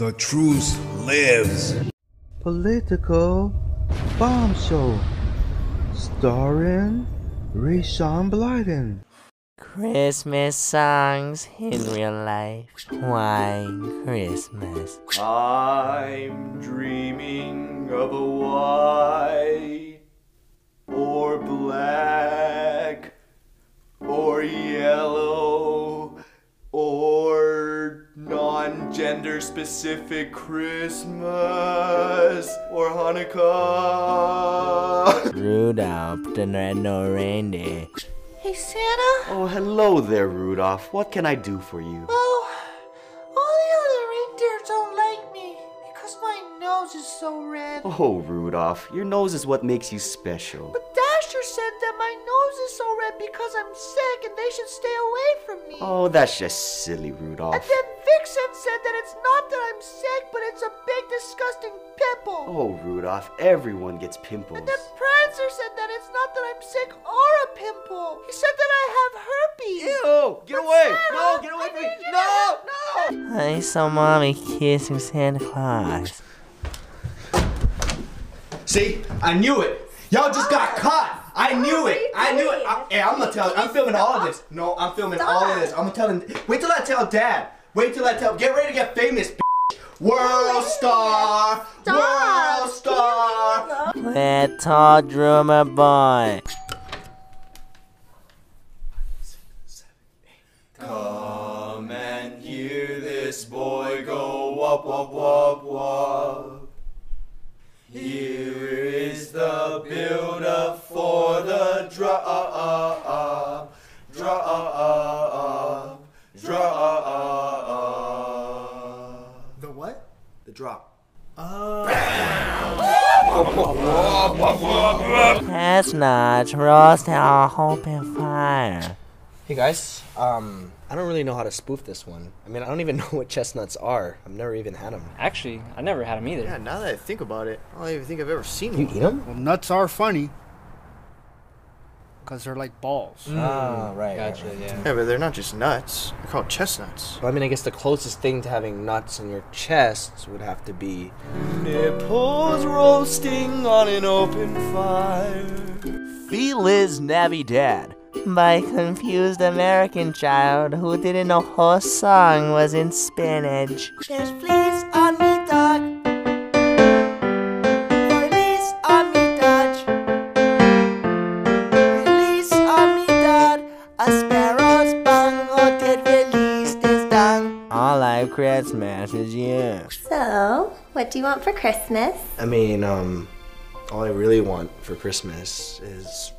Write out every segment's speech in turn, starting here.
The truth lives. Political bombshell, Starring Rayshawn Blyden. Christmas songs in real life. Why Christmas? I'm dreaming of a white or black or yellow non gender specific Christmas or Hanukkah. Rudolph the red-nosed reindeer. Hey, Santa? Oh, hello there, Rudolph. What can I do for you? Well, all the other reindeer don't like me because my nose is so red. Oh, Rudolph, your nose is what makes you special. But Dasher said that my nose is so red because I'm sick and they should stay away from me. Oh, that's just silly, Rudolph. And then Oh, Rudolph, everyone gets pimples. And then Prancer said that it's not that I'm sick or a pimple. He said that I have herpes. Ew! Get But away! Santa, No, get away from me! need you to No! No! I saw mommy kissing Santa Claus. See, I knew it. Y'all just got caught. I knew it. I knew it. I, hey, I'm gonna tell. I'm filming all of this. No, I'm filming all of this. I'm gonna tell him. Wait till I tell Dad. Wait till I tell. Get ready to get famous, bitch. World star. World star. Little drummer boy. Come and hear this boy go wop wop wop Chestnuts roast our hope and fire. Hey guys, um, I don't really know how to spoof this one. I mean, I don't even know what chestnuts are. I've never even had them. Actually, I never had them either. Yeah, now that I think about it, I don't even think I've ever seen You one. eat them? Well, nuts are funny. Because they're like balls. Ah, right. Gotcha, right, right. yeah. Yeah, but they're not just nuts. They're called chestnuts. Well, I mean, I guess the closest thing to having nuts in your chest would have to be. Nipples roasting on an open fire. Feliz Navidad by confused American child who didn't know whole song was in Spanish. There's Is. So, what do you want for Christmas? I mean, um, all I really want for Christmas is.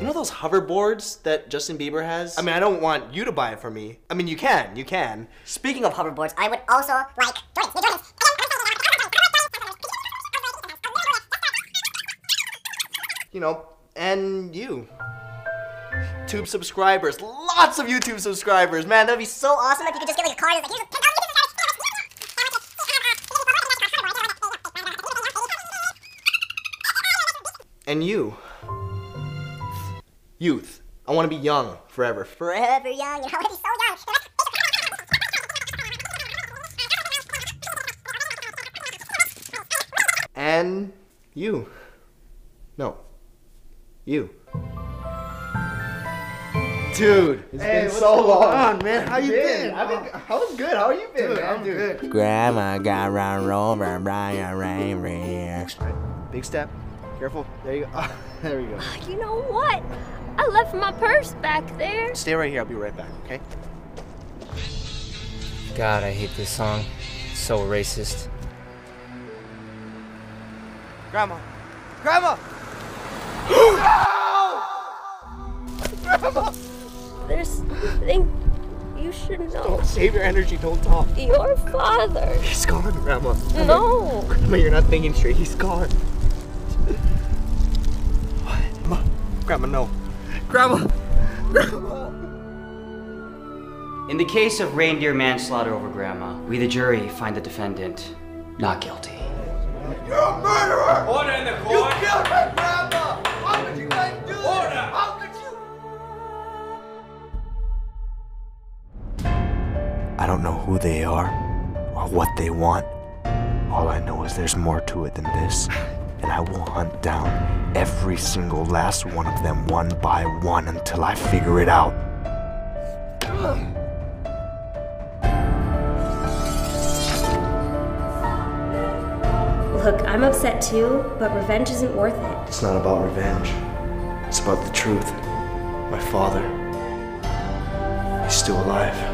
You know those hoverboards that Justin Bieber has? I mean, I don't want you to buy it for me. I mean, you can, you can. Speaking of hoverboards, I would also like. New Jordans. You know, and you. Tube subscribers, lots of YouTube subscribers, man. That'd be so So awesome if you could just get like a card and like, here's a And you. Youth. I want to be young forever. Forever young, so long. man? How you been? I've been. I was good. How you been, man? I'm good. Grandma got run over by a reindeer. Big step. Careful. There you go. there we go. Uh, you know what? I left my purse back there. Stay right here. I'll be right back. Okay. God, I hate this song. It's so racist. Grandma. Grandma. Grandma. There's something you should know. Don't save your energy. Don't talk. Your father. He's gone, Grandma. No. Grandma, you're not thinking straight. He's gone. What? Grandma. Grandma, no. Grandma. Grandma. In the case of reindeer manslaughter over grandma, we the jury find the defendant not guilty. You're a murderer! Order in the court! You you? I don't know who they what they want. All I know is there's more to it than this, and I will hunt down every single last one of them one by one until I figure it out. Look, I'm upset too, but revenge isn't worth it. It's not about revenge. It's about the truth. My father. He's still alive.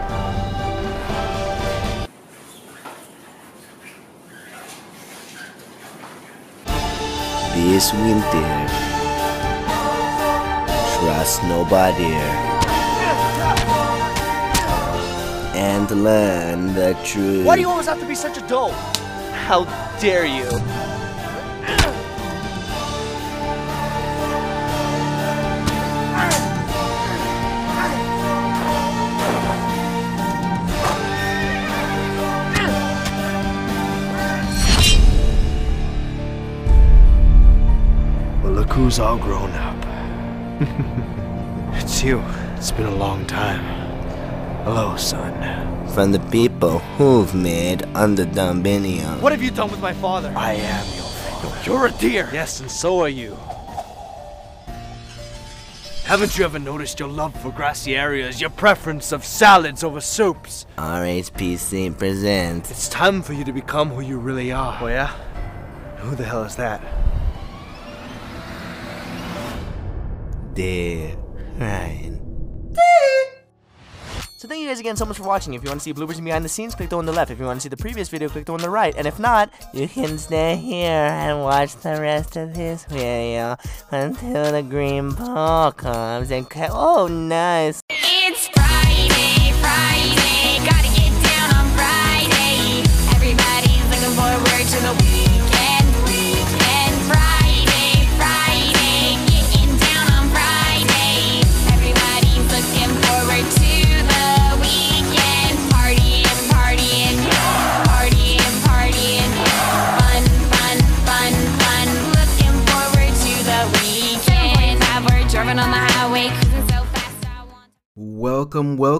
This winter, trust nobody and learn the truth. Why do you always have to be such a dope? How dare you? Well, who's all grown up. it's you. It's been a long time. Hello, son. From the people who've made under Dominion. What have you done with my father? I am your father. You're a deer. Yes, and so are you. Haven't you ever noticed your love for grassy areas, your preference of salads over soups? RHPC presents. It's time for you to become who you really are. Oh, yeah? Who the hell is that? Ryan. So thank you guys again so much for watching. If you want to see bloopers and behind the scenes, click the one on the left. If you want to see the previous video, click the one on the right. And if not, you can stay here and watch the rest of this video until the green ball comes and oh nice.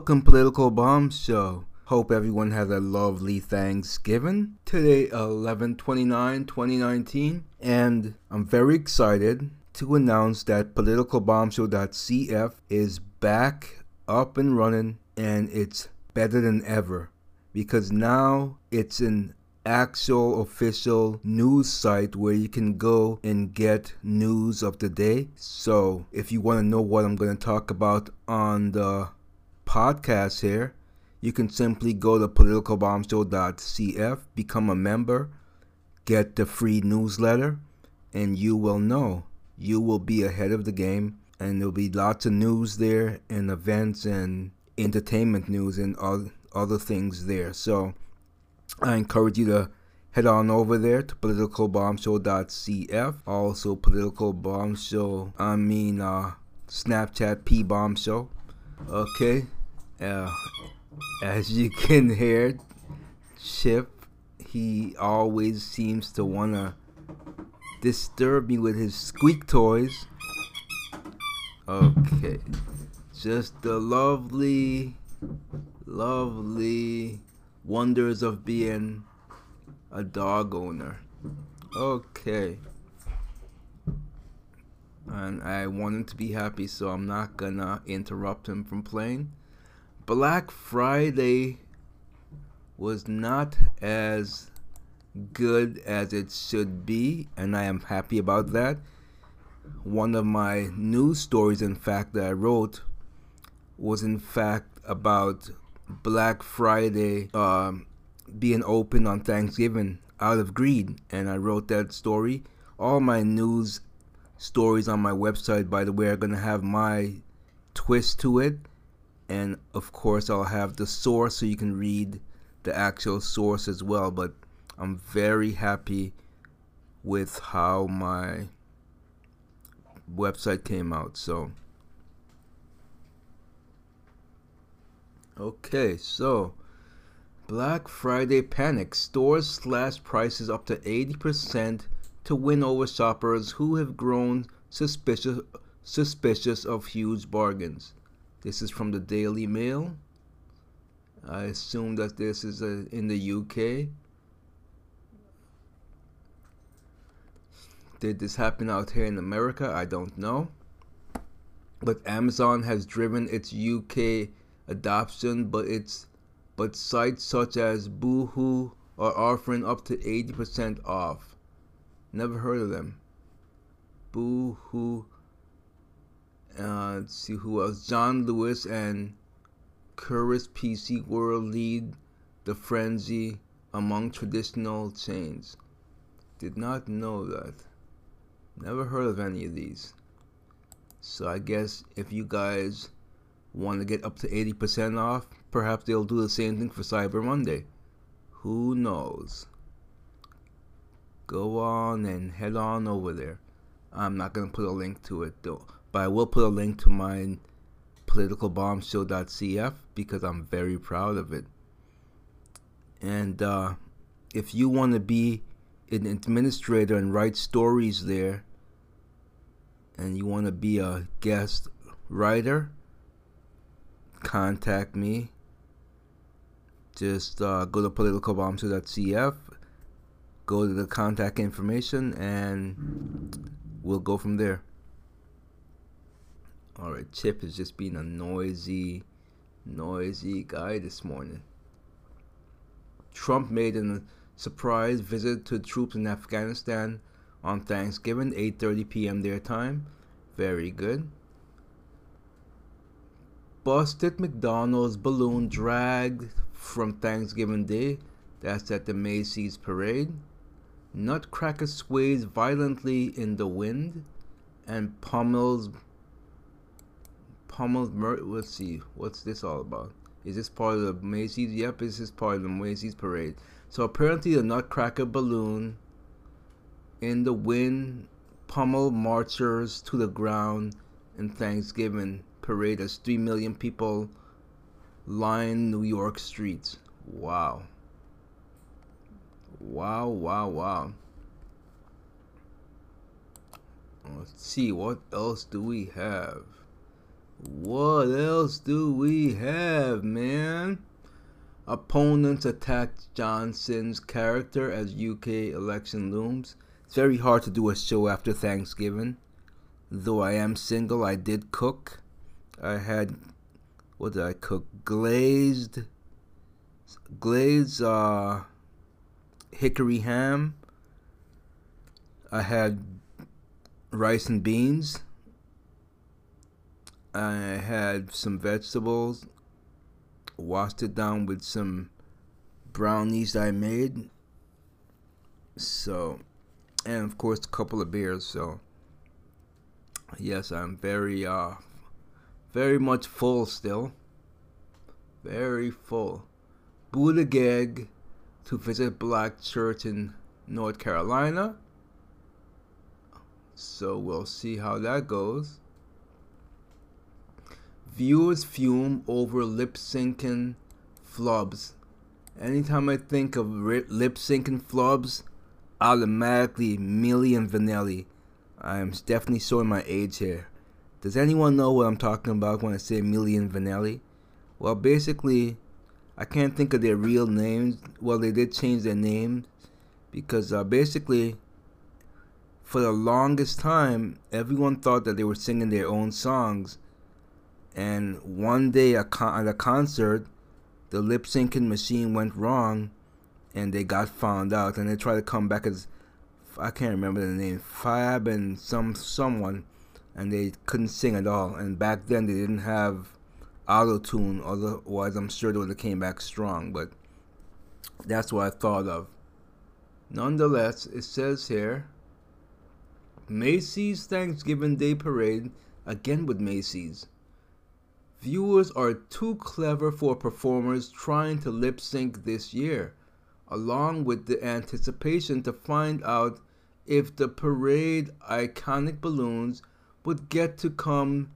Welcome, Political Bomb Show. Hope everyone had a lovely Thanksgiving. Today, 11 29 2019, and I'm very excited to announce that politicalbombshow.cf is back up and running, and it's better than ever because now it's an actual official news site where you can go and get news of the day. So, if you want to know what I'm going to talk about on the podcast here, you can simply go to politicalbombshow.cf, become a member, get the free newsletter, and you will know. You will be ahead of the game, and there'll be lots of news there, and events, and entertainment news, and other things there. So, I encourage you to head on over there to politicalbombshow.cf. Also, Political Bomb Show, I mean, uh, Snapchat P Bomb Show. Okay. Uh, as you can hear, Chip, he always seems to want to disturb me with his squeak toys. Okay. Just the lovely, lovely wonders of being a dog owner. Okay. And I want him to be happy, so I'm not gonna interrupt him from playing. Black Friday was not as good as it should be, and I am happy about that. One of my news stories, in fact, that I wrote was in fact about Black Friday um, being open on Thanksgiving out of greed, and I wrote that story. All my news stories on my website, by the way, are going to have my twist to it, and of course, I'll have the source so you can read the actual source as well. But I'm very happy with how my website came out. So. Okay, so Black Friday panic. Stores slash prices up to 80% to win over shoppers who have grown suspicious suspicious of huge bargains. This is from the Daily Mail. I assume that this is a, in the UK. Did this happen out here in America? I don't know. But Amazon has driven its UK adoption, but it's but sites such as Boohoo are offering up to 80% off. Never heard of them. Boohoo. Uh, let's see who else. John Lewis and Currys PC World lead the frenzy among traditional chains. Did not know that. Never heard of any of these. So I guess if you guys want to get up to 80% off, perhaps they'll do the same thing for Cyber Monday. Who knows? Go on and head on over there. I'm not going to put a link to it though, but I will put a link to my politicalbombshow.cf because I'm very proud of it. And uh, if you want to be an administrator and write stories there, and you want to be a guest writer, contact me. Just uh, go to politicalbombshow.cf, go to the contact information, and we'll go from there. Alright, Chip is just being a noisy, noisy guy this morning. Trump made a surprise visit to troops in Afghanistan on Thanksgiving, 8:30 p.m. their time. Very good. Busted McDonald's balloon dragged from Thanksgiving Day. That's at the Macy's parade. Nutcracker sways violently in the wind, and pummels pummels. Mur- let's see, what's this all about? Is this part of the Macy's? Yep, this is part of the Macy's parade. So apparently, the Nutcracker balloon in the wind pummel marchers to the ground in Thanksgiving parade as 3 million people line New York streets. Wow. Wow, wow, wow. Let's see, what else do we have? What else do we have, man? Opponents attacked Johnson's character as UK election looms. It's very hard to do a show after Thanksgiving. Though I am single, I did cook. I had what did I cook? Glazed glazed uh hickory ham. I had rice and beans. I had some vegetables. Washed it down with some brownies I made. So and of course a couple of beers. So yes, I'm very uh very much full still. Very full. Buttigieg to visit black church in North Carolina. So we'll see how that goes. Viewers fume over lip syncing flubs. Anytime I think of lip syncing flubs, automatically Milli and Vanilli. I'm definitely showing my age here. Does anyone know what I'm talking about when I say Milli and Vanilli? Well, basically, I can't think of their real names. Well, they did change their names because uh, basically, for the longest time, everyone thought that they were singing their own songs. And one day at a concert, the lip syncing machine went wrong and they got found out. And they tried to come back as I can't remember the name Fab and some someone and they couldn't sing at all. And back then they didn't have auto tune otherwise I'm sure they would have came back strong. But that's what I thought of. Nonetheless it says here Macy's Thanksgiving Day Parade again with Macy's Viewers are too clever for performers trying to lip sync this year along with the anticipation to find out if the parade iconic balloons would get to come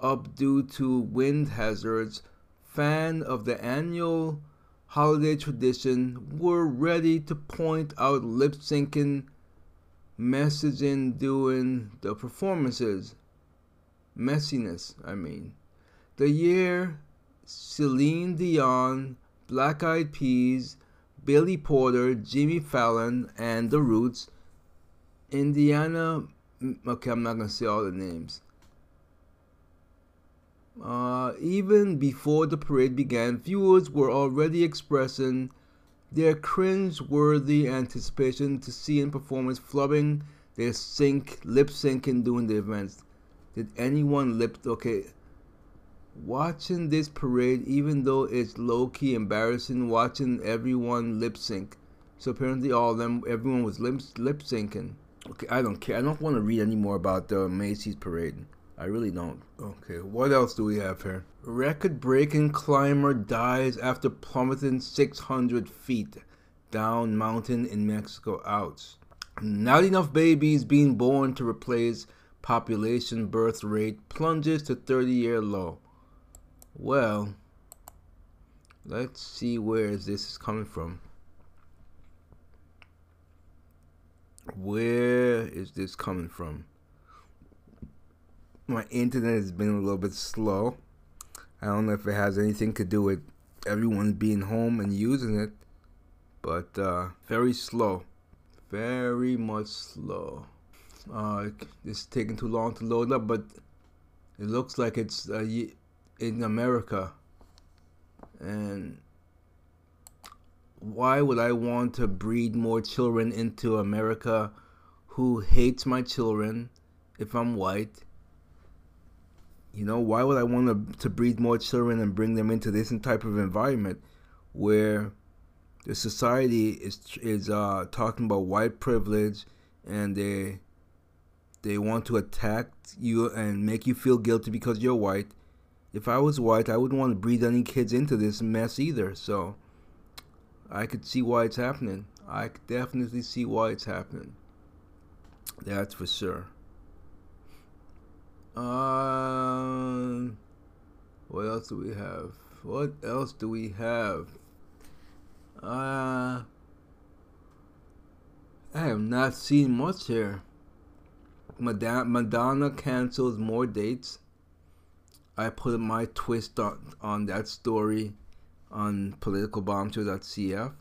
up due to wind hazards, fan of the annual holiday tradition were ready to point out lip syncing messaging during the performances. Messiness, I mean. The year Celine Dion Black Eyed Peas, Billy Porter, Jimmy Fallon, and The Roots. Indiana. Okay, I'm not gonna say all the names. Uh, even before the parade began, viewers were already expressing their cringe-worthy anticipation to seeing performers flubbing their sync, lip syncing during the events. Did anyone lip? Okay, watching this parade, even though it's low-key embarrassing, watching everyone lip sync. So apparently, all of them, everyone was lip lip syncing. Okay, I don't care. I don't want to read any more about the Macy's parade. I really don't. Okay, what else do we have here? Record breaking climber dies after plummeting 600 feet down mountain in Mexico. Ouch. Not enough babies being born to replace population birth rate plunges to 30 year low. Well, let's see where this is coming from. Where is this coming from? My internet has been a little bit slow. I don't know if it has anything to do with everyone being home and using it, but uh, very slow. Very much slow. Uh, it's taking too long to load up, but it looks like it's uh, in America. And why would I want to breed more children into America who hates my children if I'm white? You know, why would I want to, to breed more children and bring them into this type of environment where the society is is uh, talking about white privilege and they they want to attack you and make you feel guilty because you're white. If I was white, I wouldn't want to breed any kids into this mess either. So I could see why it's happening. I could definitely see why it's happening. That's for sure. Um, what else do we have? What else do we have? Uh, I have not seen much here. Madonna, Madonna cancels more dates. I put my twist on, on that story on politicalbombshow.cf.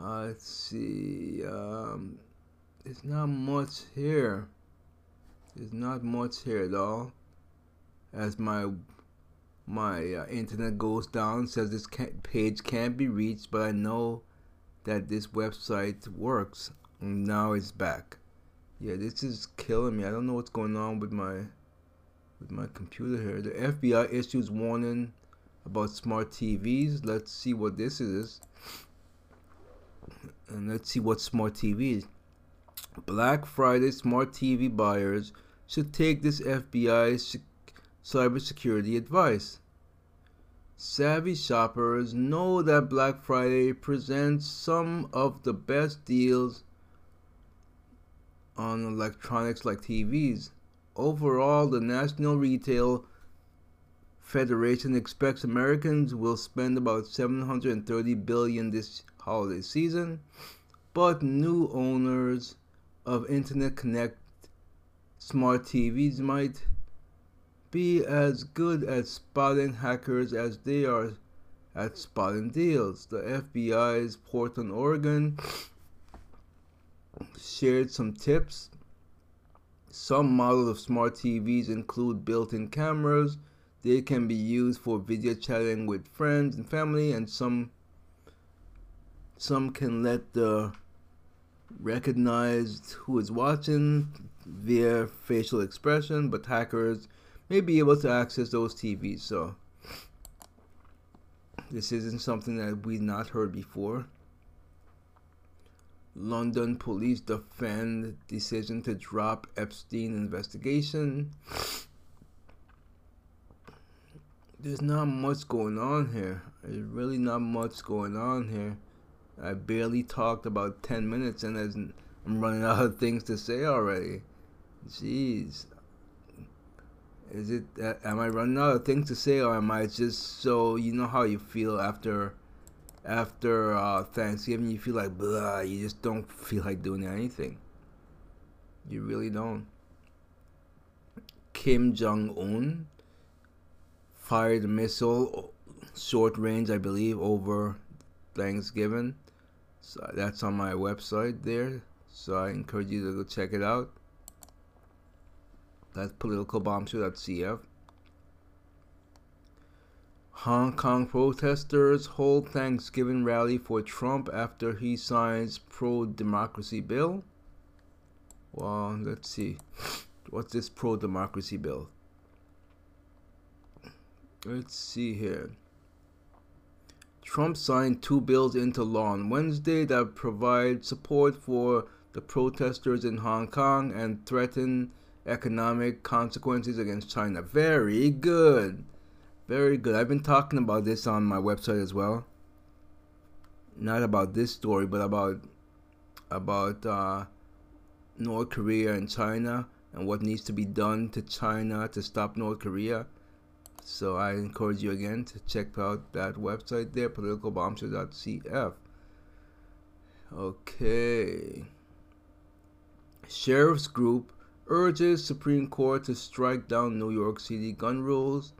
Uh, let's see. Um, there's not much here. There's not much here at all. As my my uh, internet goes down, says this can't, page can't be reached, but I know that this website works. Now it's back. Yeah, this is killing me. I don't know what's going on with my with my computer here. The FBI issues warning about smart TVs. Let's see what this is. And let's see what smart TV is. Black Friday smart TV buyers should take this FBI cybersecurity advice. Savvy shoppers know that Black Friday presents some of the best deals on electronics like TVs. Overall, the National Retail Federation expects Americans will spend about 730 billion this holiday season, but new owners of Internet Connect smart TVs might be as good at spotting hackers as they are at spotting deals. The FBI's Portland, Oregon shared some tips. Some models of smart TVs include built in cameras. They can be used for video chatting with friends and family, and some some can let the recognize who is watching via facial expression, but hackers may be able to access those TVs. So this isn't something that we've not heard before. London police defend decision to drop Epstein investigation. There's not much going on here. There's really not much going on here. I barely talked about 10 minutes and I'm running out of things to say already. Jeez. Is it, am I running out of things to say or am I just so, you know how you feel after after uh, Thanksgiving, you feel like blah. You just don't feel like doing anything. You really don't. Kim Jong Un fired a missile short range, I believe, over Thanksgiving. So that's on my website there. So I encourage you to go check it out. That's politicalbombshow.cf. Hong Kong protesters hold Thanksgiving rally for Trump after he signs pro-democracy bill. Well, let's see. What's this pro-democracy bill? Let's see here. Trump signed two bills into law on Wednesday that provide support for the protesters in Hong Kong and threaten economic consequences against China. Very good. Very good. I've been talking about this on my website as well. Not about this story, but about about uh, North Korea and China and what needs to be done to China to stop North Korea. So I encourage you again to check out that website there, politicalbombshow.cf. Okay. Sheriff's Group urges Supreme Court to strike down New York City gun rules.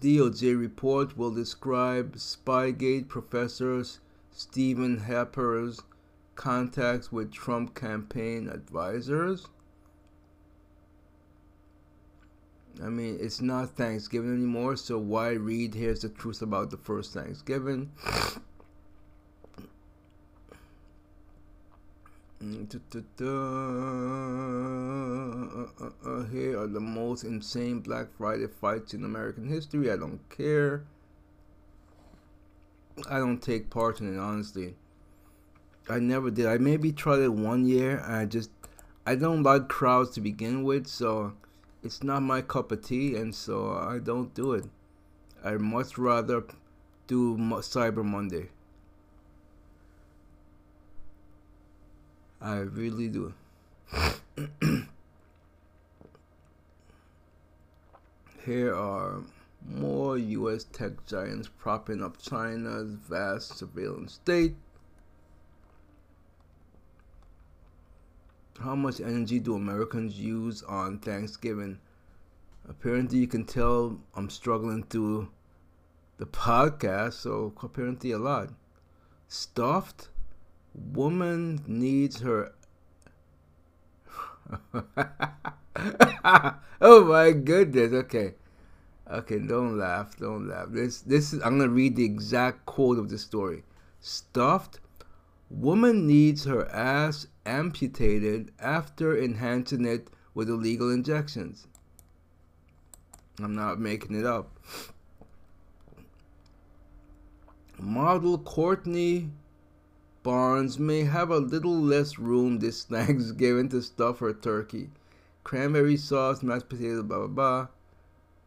DOJ report will describe Spygate professors Stefan Halper's contacts with Trump campaign advisors. I mean, it's not Thanksgiving anymore, so why read Here's the Truth About the First Thanksgiving? Mm, uh, uh, uh, here are the most insane Black Friday fights in American history. I don't care. I don't take part in it, honestly. I never did. I maybe tried it one year. I just, I don't like crowds to begin with, so it's not my cup of tea, and so I don't do it. I much rather do Cyber Monday. I really do. Here are more US tech giants propping up China's vast surveillance state. How much energy do Americans use on Thanksgiving? Apparently, you can tell I'm struggling through the podcast, so apparently, a lot. Stuffed? Woman needs her. oh my goodness. Okay. Okay, don't laugh. Don't laugh. This this is I'm gonna read the exact quote of the story. Stuffed woman needs her ass amputated after enhancing it with illegal injections. I'm not making it up. Model Courtney Barnes may have a little less room this Thanksgiving to stuff her turkey. Cranberry sauce, mashed potatoes, blah blah blah.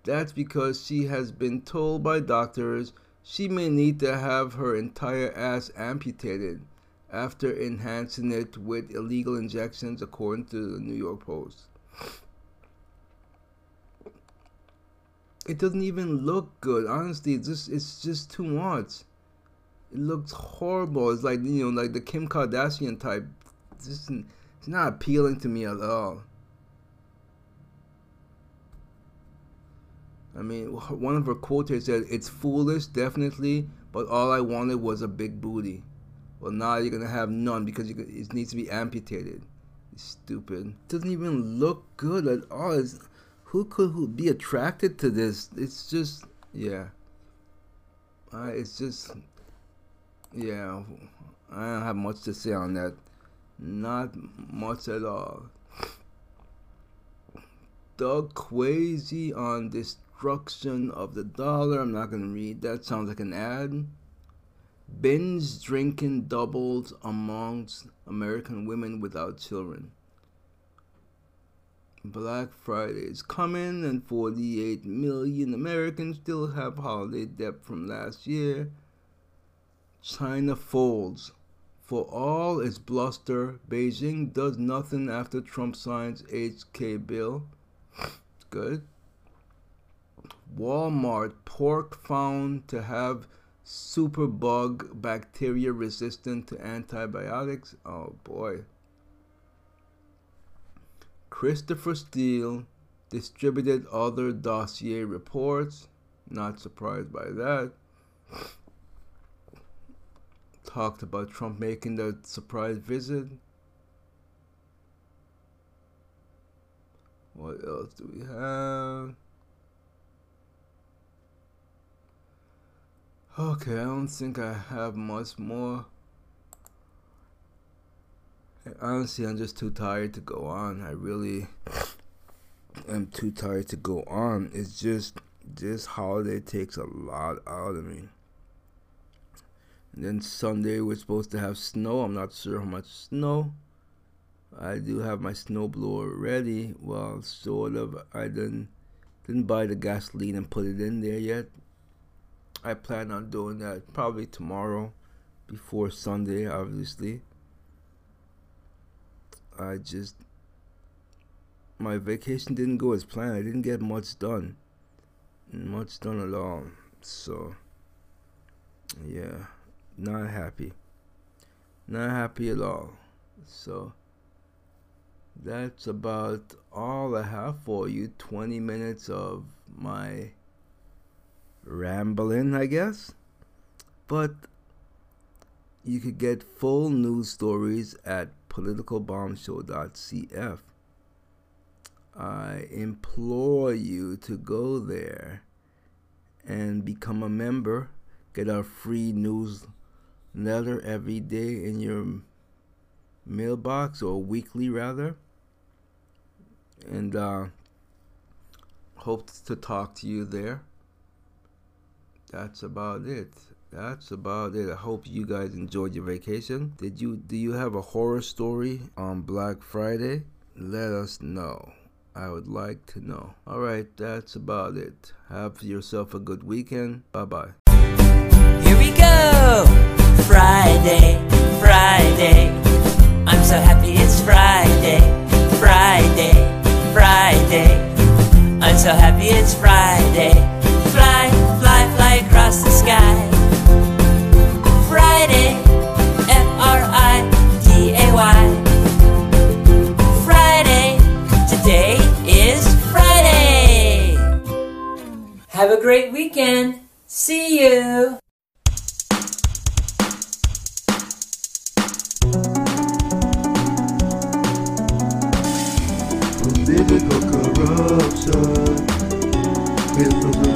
That's because she has been told by doctors she may need to have her entire ass amputated after enhancing it with illegal injections, according to the New York Post. It doesn't even look good. Honestly, it's just it's just too much. It looks horrible. It's like you know, like the Kim Kardashian type. It's, it's not appealing to me at all. I mean, one of her quotes said, "It's foolish, definitely, but all I wanted was a big booty." Well, now you're gonna have none because it needs to be amputated. Stupid. Doesn't even look good at all. It's, who could who be attracted to this? It's just yeah. Uh, it's just yeah. I don't have much to say on that. Not much at all. Doug Casey on destruction of the dollar. I'm not gonna read that. Sounds like an ad. Binge drinking doubles amongst American women without children. Black Friday is coming, and 48 million Americans still have holiday debt from last year. China folds. For all its bluster, Beijing does nothing after Trump signs HK bill. Good. Walmart pork found to have superbug bacteria resistant to antibiotics. Oh boy. Christopher Steele distributed other dossier reports. Not surprised by that. Talked about Trump making the surprise visit. What else do we have? Okay, I don't think I have much more. Honestly, I'm just too tired to go on. I really am too tired to go on. It's just this holiday takes a lot out of me. And then Sunday we're supposed to have snow. I'm not sure how much snow. I do have my snowblower ready. Well, sort of. I didn't didn't buy the gasoline and put it in there yet. I plan on doing that probably tomorrow, before Sunday, obviously. I just my vacation didn't go as planned. I didn't get much done. Much done at all. So yeah, not happy. Not happy at all. So that's about all I have for you. 20 minutes of my rambling, I guess. But you could get full news stories at politicalbombshow.cf. I implore you to go there and become a member. Get our free newsletter every day in your mailbox or weekly, rather. And uh, hope to talk to you there. That's about it. That's about it. I hope you guys enjoyed your vacation. Did you do you have a horror story on Black Friday? Let us know. I would like to know. All right, that's about it. Have yourself a good weekend. Bye bye. Here we go! Friday, Friday. I'm so happy it's Friday, Friday, Friday. I'm so happy it's Friday. Fly, fly, fly across the sky. Friday, F R I D A Y. Friday, today is Friday. Have a great weekend. See you. Political corruption misinformation.